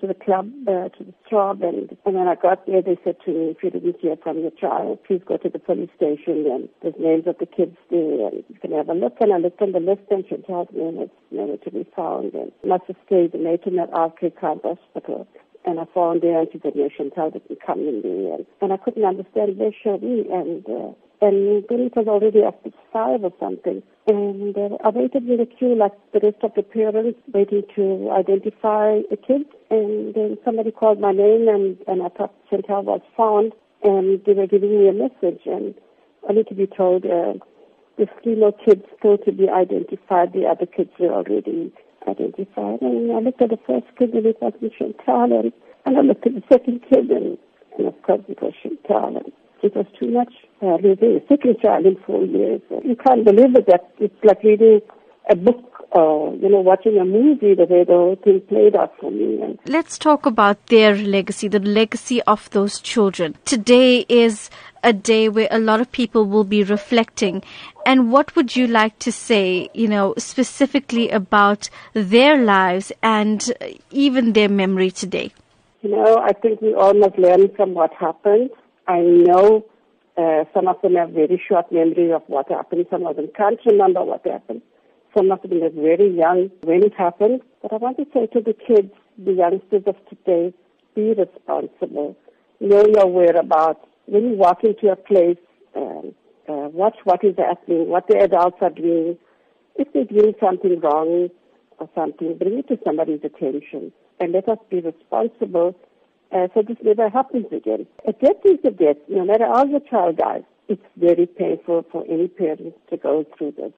to the club, uh, to the Throb, and, and when I got there, they said to me, if you didn't hear from your child, please go to the police station, and there's names of the kids there, and you can have a look. And I looked on the list, and Chantel's name is never to be found, and must have stayed in Natal R.K. Khan Hospital. And I found there, and she said, no, Chantel didn't come in there, and, and I couldn't understand where she be, and uh, and then it was already after five or something. And uh, I waited in the queue like the rest of the parents, waiting to identify the kids. And then somebody called my name, and, and I thought Chantel was found, and they were giving me a message. And only to be told uh, the more kids still to be identified. The other kids were already identified. And I looked at the first kid, and it wasn't Chantel. And, and I looked at the second kid, and, and of course it was Chantel. And, it was too much. Uh, a second child in four years. You can't believe it. That it's like reading a book or, you know, watching a movie, the way the whole thing played out for me. And Let's talk about their legacy, the legacy of those children. Today is a day where a lot of people will be reflecting. And what would you like to say, you know, specifically about their lives and even their memory today? You know, I think we all must learn from what happened. I know uh, some of them have very short memory of what happened. Some of them can't remember what happened. Some of them are very young when it happened. But I want to say to the kids, the youngsters of today, be responsible. Know your whereabouts. When you walk into a place, um, uh, watch what is happening, what the adults are doing. If they're doing something wrong or something, bring it to somebody's attention. And let us be responsible uh, so this never happens again. A death is a death. No matter how your child dies, it's very painful for any parent to go through this.